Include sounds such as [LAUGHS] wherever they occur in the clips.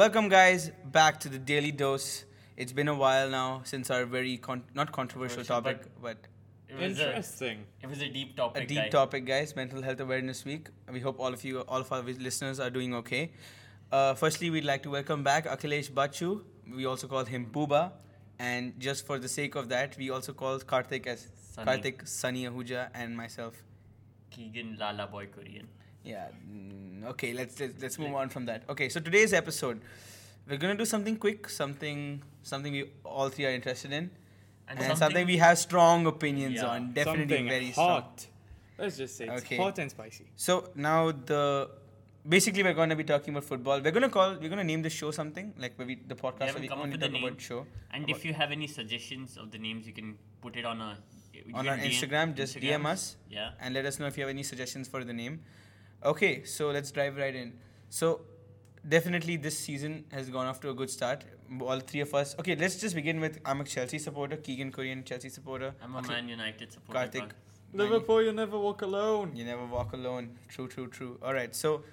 Welcome, guys, back to the Daily Dose. It's been a while now since our very con- not controversial Controversial, topic, but It was a, Interesting. it was a deep topic. a deep guy. topic, guys. Mental Health Awareness Week. We hope all of you, all of our listeners, are doing okay. Uh, firstly, we'd like to welcome back Akhilesh Bachu. We also call him Booba, and just for the sake of that, we also call Karthik as Sunny. Karthik Sunny Ahuja and myself. Keegan Lala Boy Korean. Yeah. mm, Okay. Let's let's, let's move on from that. Okay. So today's episode, we're gonna do something quick, something something we all three are interested in, and, something, we have strong opinions Yeah. on. Definitely Something very strong. hot. Let's just say it's Okay. hot and spicy. So now the basically we're gonna be talking about football. We're gonna call we're gonna name the show something like we, the podcast haven't we come up with talk name. about show. And about- if you have any suggestions of the names, you can put it on a on our DM Instagram, just DM us Yeah. and let us know if you have any suggestions for the name. Okay, so let's dive right in. So definitely this season has gone off to a good start. All three of us. Okay, let's just begin with I'm a Chelsea supporter, Keegan Korean Chelsea supporter. I'm a Akhi- Man United supporter. Karthik. Karthik. Liverpool, you never walk alone. You never walk alone. True, true, true. All right. So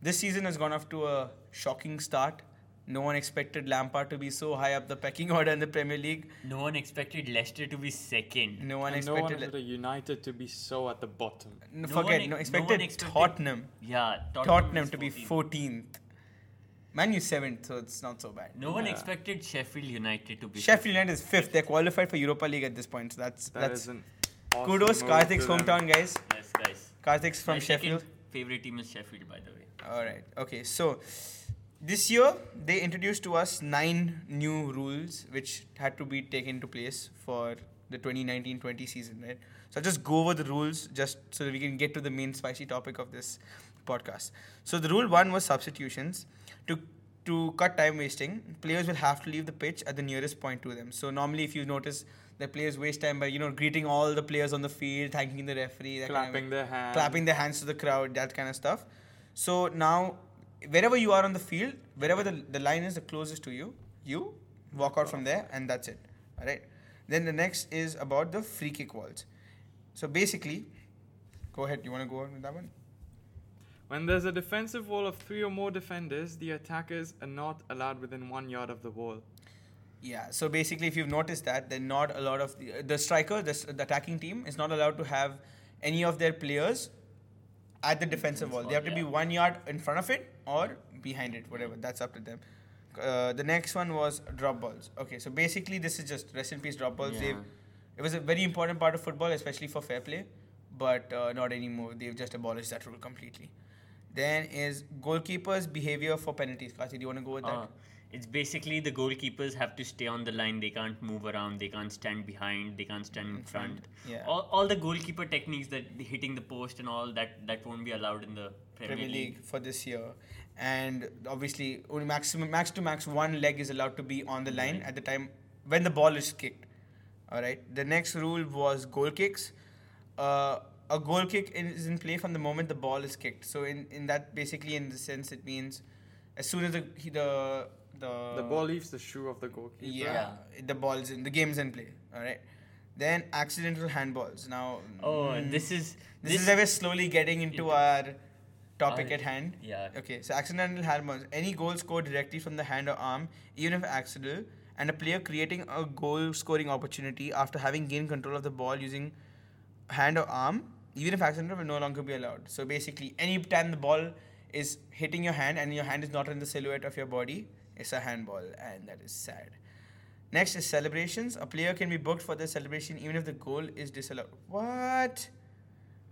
this season has gone off to a shocking start. No one expected Lampard to be so high up the pecking [LAUGHS] order in the Premier League. No one expected Leicester to be second. No one and no one expected. expected United to be so at the bottom. no, No forget. one- no, no one expected, expected- Tottenham. Yeah. Tottenham, is to be 14th. 14th. Man U seventh, so it's not so bad. No one expected Sheffield United to be. Sheffield United is fifth. They're qualified for Europa League at this point. So that's That that's awesome kudos. Karthik's to them. hometown guys. Yes, guys. Karthik's from My Sheffield. favorite team is Sheffield, by the way. All right. Okay. So this year they introduced to us nine new rules which had to be taken into place for the 2019-20 season, right? So I'll just go over the rules just so that we can get to the main spicy topic of this podcast. So the rule one was substitutions. To to cut time wasting, players will have to leave the pitch at the nearest point to them. So normally, if you notice, the players waste time by you know greeting all the players on the field, thanking the referee, that kind of- Clapping their hands. clapping their hands to the crowd, that kind of stuff. So now, wherever you are on the field, wherever the, the line is the closest to you, you walk out from there, and that's it. All right. Then the next is about the free kick walls. So basically, go ahead. You want to go on with that one? When there's a defensive wall of three or more defenders, the attackers are not allowed within one yard of the wall. Yeah. So basically, if you've noticed that, then not a lot of the, the striker, the, the attacking team, is not allowed to have any of their players at the defensive wall. They have to be one yard in front of it or behind it, whatever. That's up to them. Uh, the next one was drop balls. Okay, so basically, this is just rest in peace drop balls. Yeah. They've, it was a very important part of football, especially for fair play, but uh, not anymore. They've just abolished that rule completely. Then is goalkeepers' behavior for penalties. Kasi, do you want to go with that? Uh, it's basically the goalkeepers have to stay on the line. They can't move around. They can't stand behind. They can't stand in front. Yeah. All, all the goalkeeper techniques that hitting the post and all that that won't be allowed in the Premier, Premier League. League for this year, and obviously only maximum max to max one leg is allowed to be on the line at the time when the ball is kicked. All right. The next rule was goal kicks. Uh, a goal kick is in play from the moment the ball is kicked. So in, in that basically in the sense it means as soon as the the the the ball leaves the shoe of the goalkeeper. yeah, the ball's in the game's in play. All right. Then accidental handballs. Now Oh, mm, this is this, is where we're slowly getting into Into- our topic Our- at hand. yeah. Okay, so accidental handballs. Any goal scored directly from the hand or arm, even if accidental, and a player creating a goal scoring opportunity after having gained control of the ball using hand or arm, even if accidental, will no longer be allowed. So basically, any time the ball is hitting your hand and your hand is not in the silhouette of your body, it's a handball, and that is sad. Next is celebrations. A player can be booked for the celebration even if the goal is disallowed. What?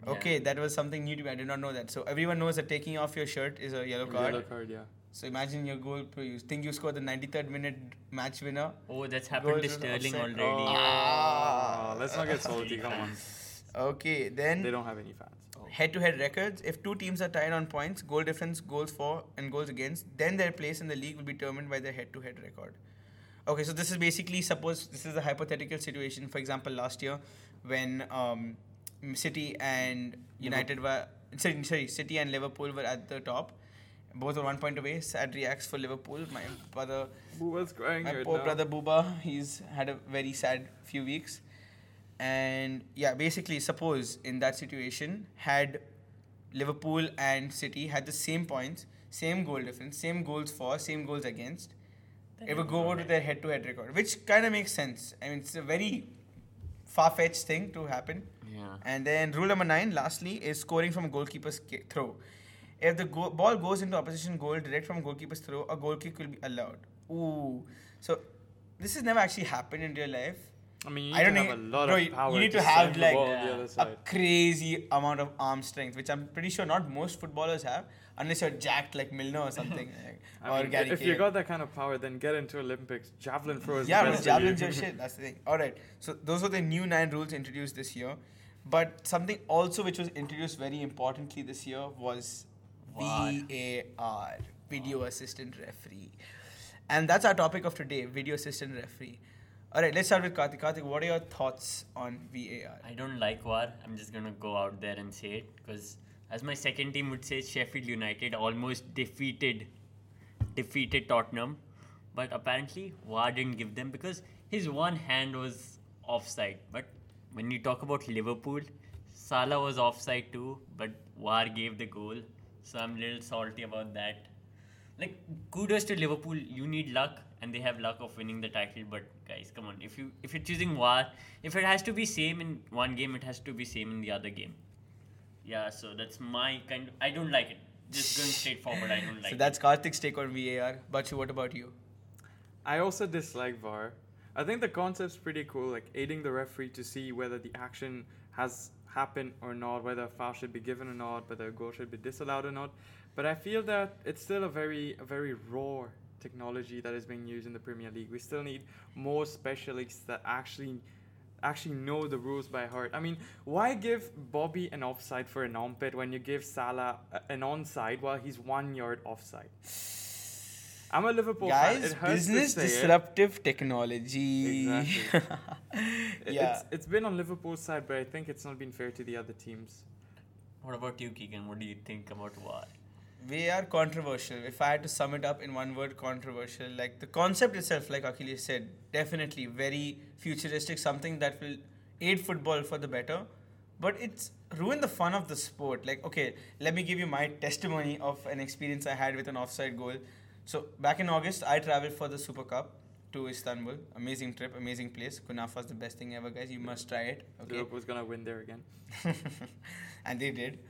Yeah. Okay, that was something new to me. I did not know that. So everyone knows that taking off your shirt is a yellow card. Yellow card, yeah. So imagine your goal. You think you scored the 93rd minute match winner. Oh, that's happened Goal to Sterling offside. already. Ah. let's not get salty. Come on. [LAUGHS] Okay, then. They don't have any fans. Head-to-head records. If two teams are tied on points, goal difference, goals for, and goals against, then their place in the league will be determined by their head-to-head record. Okay, so this is basically suppose this is a hypothetical situation. For example, last year when um, City and United were sorry, sorry, City and Liverpool were at the top. Both were one point away. Sad reacts for Liverpool. My brother, Booba's crying my right poor now. brother Booba, he's had a very sad few weeks. And yeah, basically, suppose in that situation, had Liverpool and City had the same points, same goal difference, same goals for, same goals against. Then It would go over to their head-to-head record, which kind of makes sense. I mean, it's a very far-fetched thing to happen. Yeah. And then rule number nine, lastly, is scoring from a goalkeeper's ki- throw. If the go- ball goes into opposition goal direct from goalkeeper's throw, a goal kick will be allowed. Ooh, so this has never actually happened in real life. I mean, you I need don't to have a lot bro, of you- you need to to have, like, ball on the Yeah. A crazy amount of arm strength, which I'm pretty sure not most footballers have, unless you're jacked like Milner or something, [LAUGHS] like, or mean, Gary if you got that kind of power, then get into Olympics. Javelin throw is Yeah, the best javelin's your shit. That's the thing. All right. So those were the new nine rules introduced this year. But something also which was introduced very importantly this year was. VAR, video assistant referee, and that's our topic of today: video assistant referee. All right, let's start with Karthik. Karthik, what are your thoughts on VAR? I don't like VAR. I'm just gonna go out there and say it because, as my second team would say, Sheffield United almost defeated defeated Tottenham, but apparently VAR didn't give them because his one hand was offside. But when you talk about Liverpool, Salah was offside too, but VAR gave the goal. So I'm a little salty about that. Like kudos to Liverpool. You need luck, and they have luck of winning the title. But guys, come on. If you if you're choosing VAR, if it has to be same in one game, it has to be same in the other game. Yeah. So that's my kind. Of, I don't like it. Just going straight forward, I don't like. So that's Karthik's take on VAR. Bachu, what about you? I also dislike VAR. I think the concept's pretty cool, like aiding the referee to see whether the action has happened or not, whether a foul should be given or not, whether a goal should be disallowed or not. But I feel that it's still a very, a very raw technology that is being used in the Premier League. We still need more specialists that actually, actually know the rules by heart. I mean, why give Bobby an offside for an armpit when you give Salah an onside while he's one yard offside? I'm a Liverpool fan. Guys, It hurts business say it. disruptive technology. Exactly. [LAUGHS] yeah. It's, it's been on Liverpool's side, but I think it's not been fair to the other teams. What about you, Keegan? What do you think about VAR? We are controversial. If I had to sum it up in one word, controversial. Like the concept itself, like Akhilesh said, definitely very futuristic, something that will aid football for the better. But it's ruined the fun of the sport. Like, okay, let me give you my testimony of an experience I had with an offside goal. So back in August, I traveled for the Super Cup to Istanbul. Amazing trip, amazing place. Kunafa is the best thing ever, guys. You must try it. Okay. Liverpool's gonna win there again. [LAUGHS] and they did.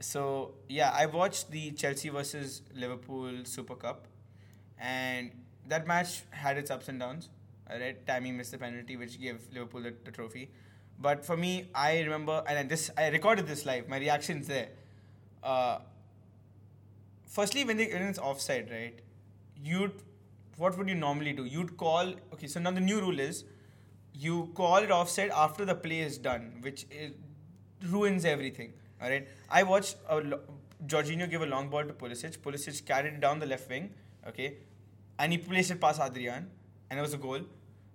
So yeah, I watched the Chelsea versus Liverpool Super Cup, and that match had its ups and downs. Alright, Tammy missed the penalty, which gave Liverpool the, the trophy. But for me, I remember, and I- this I recorded this live. My reactions there. Uh, firstly, when, they, when it's offside, right? You'd what would you normally do? You'd call. Okay, so now the new rule is you call it offside after the play is done, which ruins everything. All right. I watched a lo- Jorginho give a long ball to Pulisic. Pulisic carried it down the left wing. Okay, and he placed it past Adrian, and it was a goal.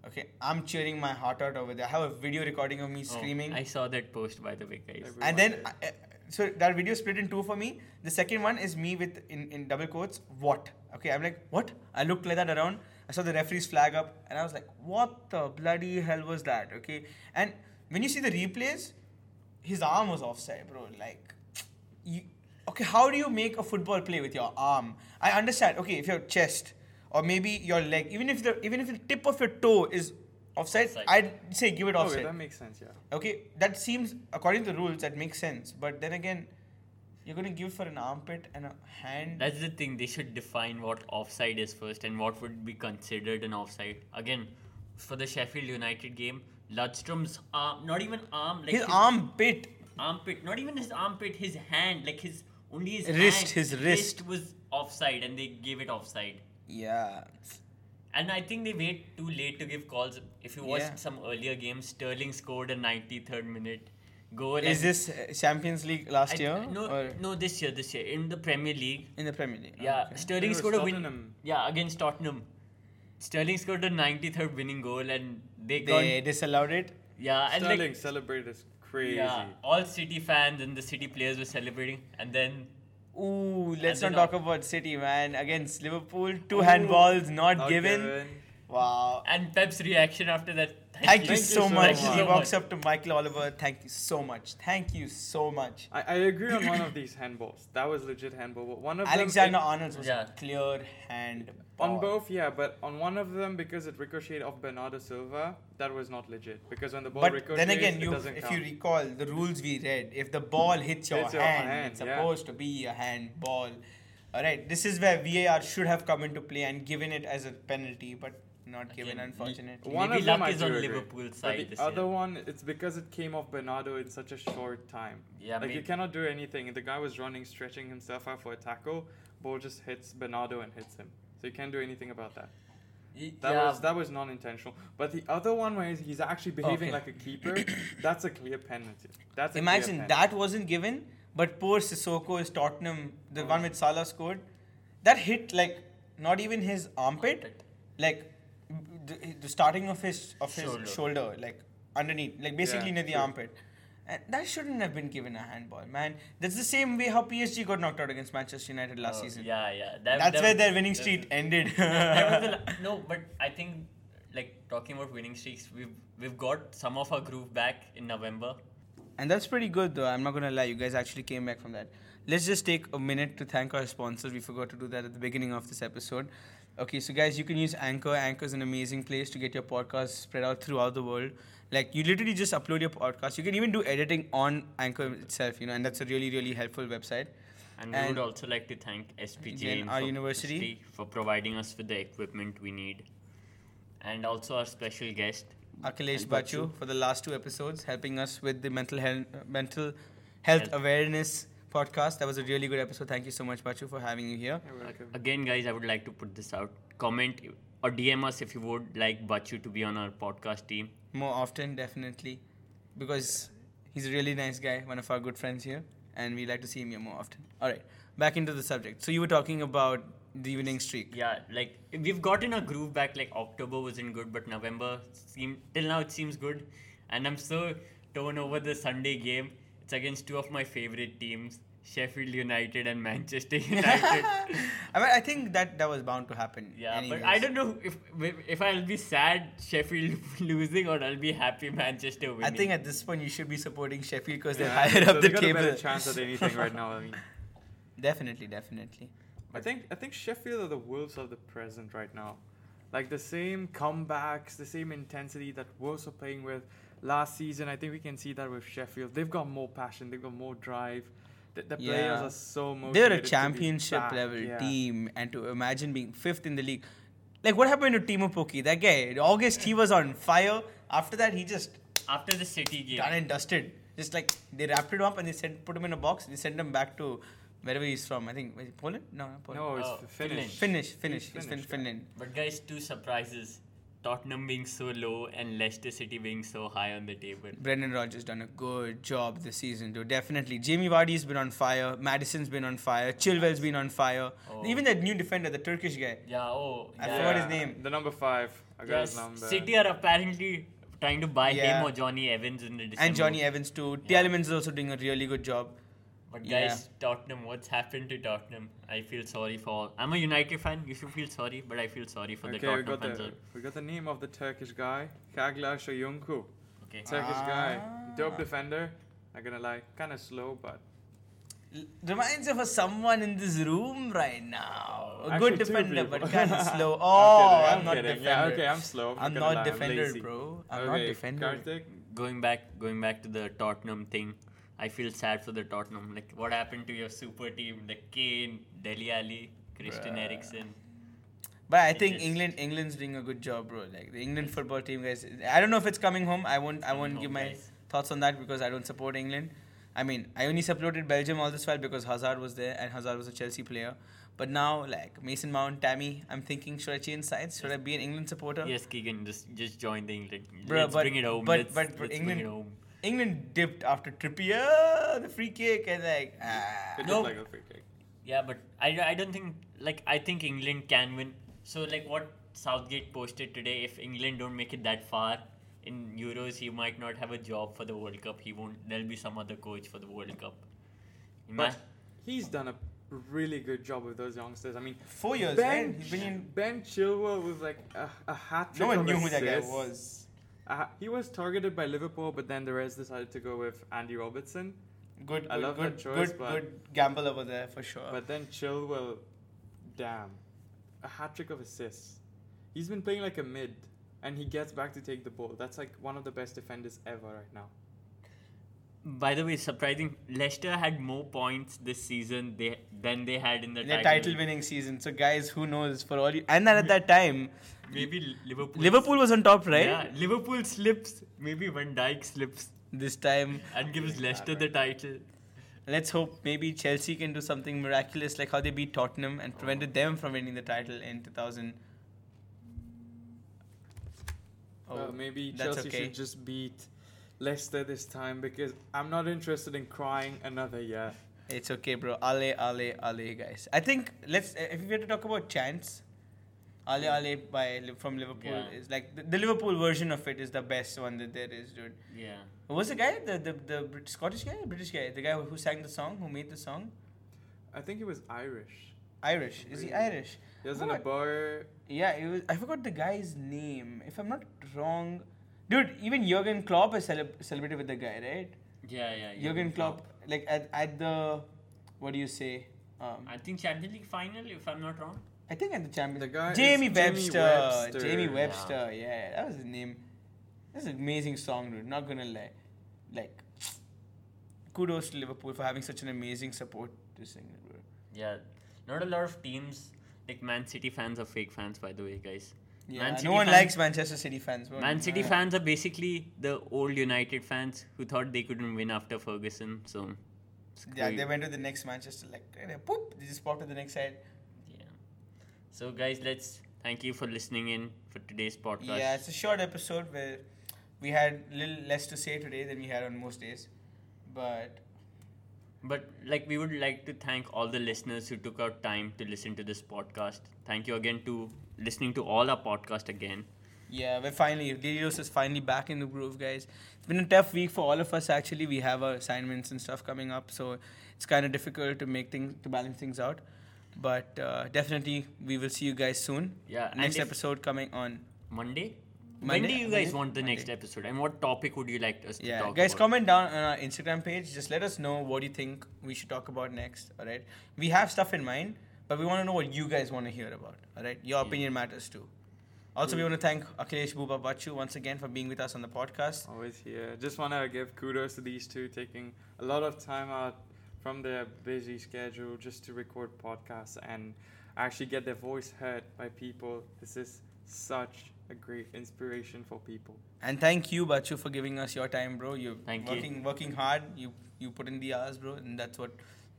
Okay, I'm cheering my heart out over there. I have a video recording of me Oh, screaming. I saw that post by the way, guys. Every- and then, I- I- so that video split in two for me. The second one is me with in, in double quotes. What? Okay, I'm like, what? I looked like that around. I saw the referee's flag up, and I was like, what the bloody hell was that? Okay, and when you see the replays, his arm was offside, bro. Like, you, okay, how do you make a football play with your arm? I understand. Okay, if your chest or maybe your leg, even if the even if the tip of your toe is offside, Offside. I'd say give it Okay, offside. that makes sense. Yeah. Okay, that seems according to the rules that makes sense. But then again, you're gonna give for an armpit and a hand. That's the thing. They should define what offside is first and what would be considered an offside. Again, for the Sheffield United game, Lundstram's arm, not even arm, like his armpit. armpit, not even his armpit, his hand, like his only his Wrist, hand, his wrist. was offside, and they gave it offside. Yeah. And I think they wait too late to give calls. If you watched Yeah. some earlier games, Sterling scored a 93rd minute goal. Is this uh, Champions League last I- year No, or no, this year, this year in the Premier League. in the Premier League? Yeah, okay. Sterling It was scored a win. Tottenham. Yeah, against Tottenham. Sterling scored the 93rd winning goal, and they, They got disallowed it. yeah, and Sterling like celebrated is crazy. yeah, all City fans and the City players were celebrating, and then Ooh, let's not talk up- about City, man. Against Liverpool, two Ooh, handballs not, Not given. given. Wow. and Pep's reaction after that. Thank you Thank you so so much. much. He walks up to Michael Oliver. Thank you so much. Thank you so much. I, I agree on one of these handballs. That was legit handball. But one of Alexander them. Arnold's was Yeah. a clear hand. on both, yeah, but on one of them because it ricocheted off Bernardo Silva, that was not legit. Because when the ball But ricochets, then again, it you doesn't if count. you recall the rules we read, if the ball hits your, Hits your hand, hand, it's yeah. supposed to be a handball. All right, this is where VAR should have come into play and given it as a penalty, but not given, Again, unfortunately. One Maybe of them luck is on agree. Liverpool's But side the this other year. one, it's because it came off Bernardo in such a short time. Yeah, like you cannot do anything. The guy was running, stretching himself out for a tackle. Ball just hits Bernardo and hits him. So you can't do anything about that. Y- That yeah, was that was non-intentional. But the other one where he's, he's actually behaving Okay. like a keeper, [COUGHS] that's a clear penalty. That's a Imagine clear that wasn't given, but poor Sissoko is Tottenham, the oh. one with Salah scored, that hit like not even his armpit, like the, the starting of his of his Shoulder. shoulder, like underneath, like basically Yeah, near the armpit. And that shouldn't have been given a handball, man. That's the same way how PSG got knocked out against Manchester United last oh, season. Yeah, yeah. That, That's that where was- their winning streak ended. [LAUGHS] the [LAUGHS] no, but I think like talking about winning streaks, we've we've got some of our groove back in November. And that's pretty good, though. I'm not gonna lie. You guys actually came back from that. Let's just take a minute to thank our sponsors. We forgot to do that at the beginning of this episode. Okay, so guys, you can use Anchor. Anchor is an amazing place to get your podcast spread out throughout the world. Like you literally just upload your podcast. You can even do editing on Anchor itself, you know, and that's a really, really helpful website. And we would also like to thank SPJ Again, our university. for providing us with the equipment we need. And also our special guest. Akhilesh And Bachu Bachu. for the last two episodes, helping us with the mental health, mental health Health. awareness podcast. That was a really good episode. Thank you so much, Bachu, for having you here. You're welcome. Again, guys, I would like to put this out. Comment or DM us if you would like Bachu to be on our podcast team. more often definitely because he's a really nice guy one of our good friends here and we like to see him here more often all right back into the subject so you were talking about the winning streak Yeah, like we've gotten a groove back. Like October wasn't good, but November seemed till now it seems good, and I'm so torn over the Sunday game. It's against two of my favorite teams, Sheffield United and Manchester [LAUGHS] United. I, mean, I think that that was bound to happen yeah, anyways. but I don't know if if I'll be sad Sheffield [LAUGHS] losing or I'll be happy Manchester winning. I think at this point you should be supporting Sheffield because they're Yeah, higher so up they the got a better table. chance at anything right now. I mean, [LAUGHS] Definitely, definitely. I think I think Sheffield are the wolves of the present right now. Like the same comebacks, the same intensity that Wolves are playing with last season. I think we can see that with Sheffield. They've got more passion. They've got more drive. The, the players are so motivated. They're a championship level yeah. team, and to imagine being fifth in the league. Like, what happened to Teemu Pukki? That guy, August, he was on fire. After that, he just after the City game, done and dusted. Just like they wrapped it up and they sent put him in a box. They sent him back to wherever he's from. I think was it Poland. No, not Poland. No, it's Oh, f- Finland. Finnish, He's Finnish. He's Finnish. Finland. but guys, two surprises: Tottenham being so low and Leicester City being so high on the table. Brendan Rodgers done a good job this season, though. Definitely. Jamie Vardy's been on fire. Maddison's been on fire. Chilwell's been on fire. Oh. Even that new defender, the Turkish guy. Yeah, oh, I yeah. forgot his name. The number five. I got his number. City are apparently trying to buy Yeah. him or Jonny Evans in the December. And Jonny Evans too. Yeah. Tielemans is also doing a really good job. But Yeah. guys, Tottenham, what's happened to Tottenham? I feel sorry for. all. I'm a United fan. You should feel sorry, but I feel sorry for the Okay, we Tottenham got fans. the we got the name of the Turkish guy, Çağlar Söyüncü. Okay. Turkish guy, dope Ah. defender. Not gonna lie, kind of slow, but L- Reminds of a someone in this room right now. A Actually, good defender, but kind [LAUGHS] of slow. I'm Oh, kidding, I'm, I'm not kidding. defender. Yeah, okay, I'm slow. I'm gonna not lie, I'm defender, bro. I'm not Okay, defender. Karthik, Going back, going back to the Tottenham thing. I feel sad for the Tottenham. Like, what happened to your super team? Like Kane, Dele Alli, Christian Bruh. Eriksen. But I think is- England, England's doing a good job, bro. Like the England football team, guys. I don't know if it's coming home. I won't. I won't give my guys. thoughts on that because I don't support England. I mean, I only supported Belgium all this while because Hazard was there and Hazard was a Chelsea player. But now, like Mason Mount, Tammy, I'm thinking, should I change sides? Should I be an England supporter? Yes, Keegan, just just join the England. Bruh, let's but- bring it home. but- let's, but for let's England- bring it home. England dipped after Trippier, the free kick, and like ah. it No. looked like a free kick. Yeah, but I, I don't think like I think England can win. So like what Southgate posted today, if England don't make it that far in Euros, he might not have a job for the World Cup. He won't. There'll be some other coach for the World Cup. Ima- But he's done a really good job with those youngsters. I mean, Four years, Ben, right? He's been in. ben Chilwell was like a, a hat trick. No one of knew who that guy was. Uh, he was targeted by Liverpool, but then the Reds decided to go with Andy Robertson. Good, I good, love good, that choice, good, but- good gamble over there for sure. But then Chilwell, damn, a hat trick of assists. He's been playing like a mid, and he gets back to take the ball. That's like one of the best defenders ever right now. By the way, surprising. Leicester had more points this season they, than they had in the their title. title winning season. So guys, who knows for all you and then at that time, Maybe Liverpool. Liverpool was on top, right? Yeah, Liverpool slips. Maybe Van Dijk slips This time, and gives Leicester the title. let's hope maybe Chelsea can do something miraculous like how they beat Tottenham and prevented them from winning the title in 2000. Oh, uh, well, maybe that's Chelsea okay. should just beat Leicester this time because I'm not interested in crying another year. It's okay, bro. Ale, ale, ale, guys. I think let's uh, if we have to talk about chance, ale, ale by from Liverpool Yeah. is like the, the Liverpool version of it is the best one that there is, dude. Yeah. Who was the guy? The the the Brit- Scottish guy, British guy, the guy who sang the song, who made the song. I think he was Irish. Irish. Is he Irish? He was in a bar. Yeah, it was. I forgot the guy's name. If I'm not wrong, dude. Even Jurgen Klopp is celeb- celebrated with the guy, right? Yeah, yeah. Yeah. Jurgen Klopp, like at, at the, what do you say? Um, I think Champions League final, if I'm not wrong. I think at the Champions. The guy Jamie Jamie Webster. Webster. Jamie Webster. Yeah. that was his name. That's an amazing song, dude. Not gonna lie. Like, kudos to Liverpool for having such an amazing support to sing it, bro. Yeah. Not a lot of teams like Man City fans are fake fans, by the way, guys. Yeah, no one fans- likes Manchester City fans. bro. Man City fans are basically the old United fans who thought they couldn't win after Ferguson. So, Yeah, they went to the next Manchester, like, eh, poop, they just popped to the next side. Yeah. So, guys, let's thank you for listening in for today's podcast. Yeah, it's a short episode where we had a little less to say today than we had on most days. But But like we would like to thank all the listeners who took out time to listen to this podcast. Thank you again to listening to all our podcast again. yeah, we're finally, Daily Dose is finally back in the groove, guys. It's been a tough week for all of us, actually. We have our assignments and stuff coming up, so it's kind of difficult to make things, to balance things out. But uh, definitely, we will see you guys soon. Yeah, Next episode coming on. Monday. Monday? when do you guys Monday? want the next episode, and what topic would you like us to talk about? Yeah, guys, about? comment down on our Instagram page. Just let us know what you think we should talk about next. All right, we have stuff in mind, but we want to know what you guys want to hear about. All right, your Yeah. opinion matters too. Also, we want to thank Akhilesh Buba Bachu once again for being with us on the podcast. Always here. Just want to give kudos to these two taking a lot of time out from their busy schedule just to record podcasts and actually get their voice heard by people. This is such a great inspiration for people. And thank you, Bachu, for giving us your time, bro. You're Thank you. working working hard. You you put in the hours, bro, and that's what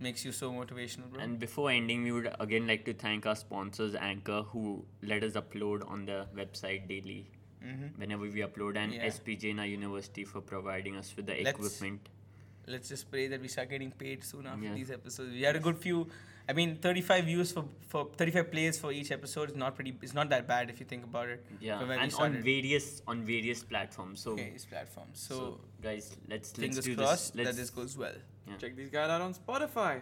makes you so motivational, bro. And before ending, we would again like to thank our sponsors, Anchor, who let us upload on the website daily hmm whenever we upload, and Yeah. SPJ na University for providing us with the Let's- equipment. Let's just pray that we start getting paid soon after Yeah. these episodes. We had a good few. I mean, 35 views for, for 35 plays for each episode is not pretty. It's not that bad if you think about it. Yeah, from where we and on various on various platforms. So, okay, platforms. So, so, guys, let's let's fingers do crossed this. that Let's, that this goes well. Yeah. Check these guys out on Spotify.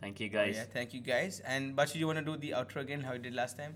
Thank you, guys. yeah, thank you guys. And Bachu, you want to do the outro again? How you did last time?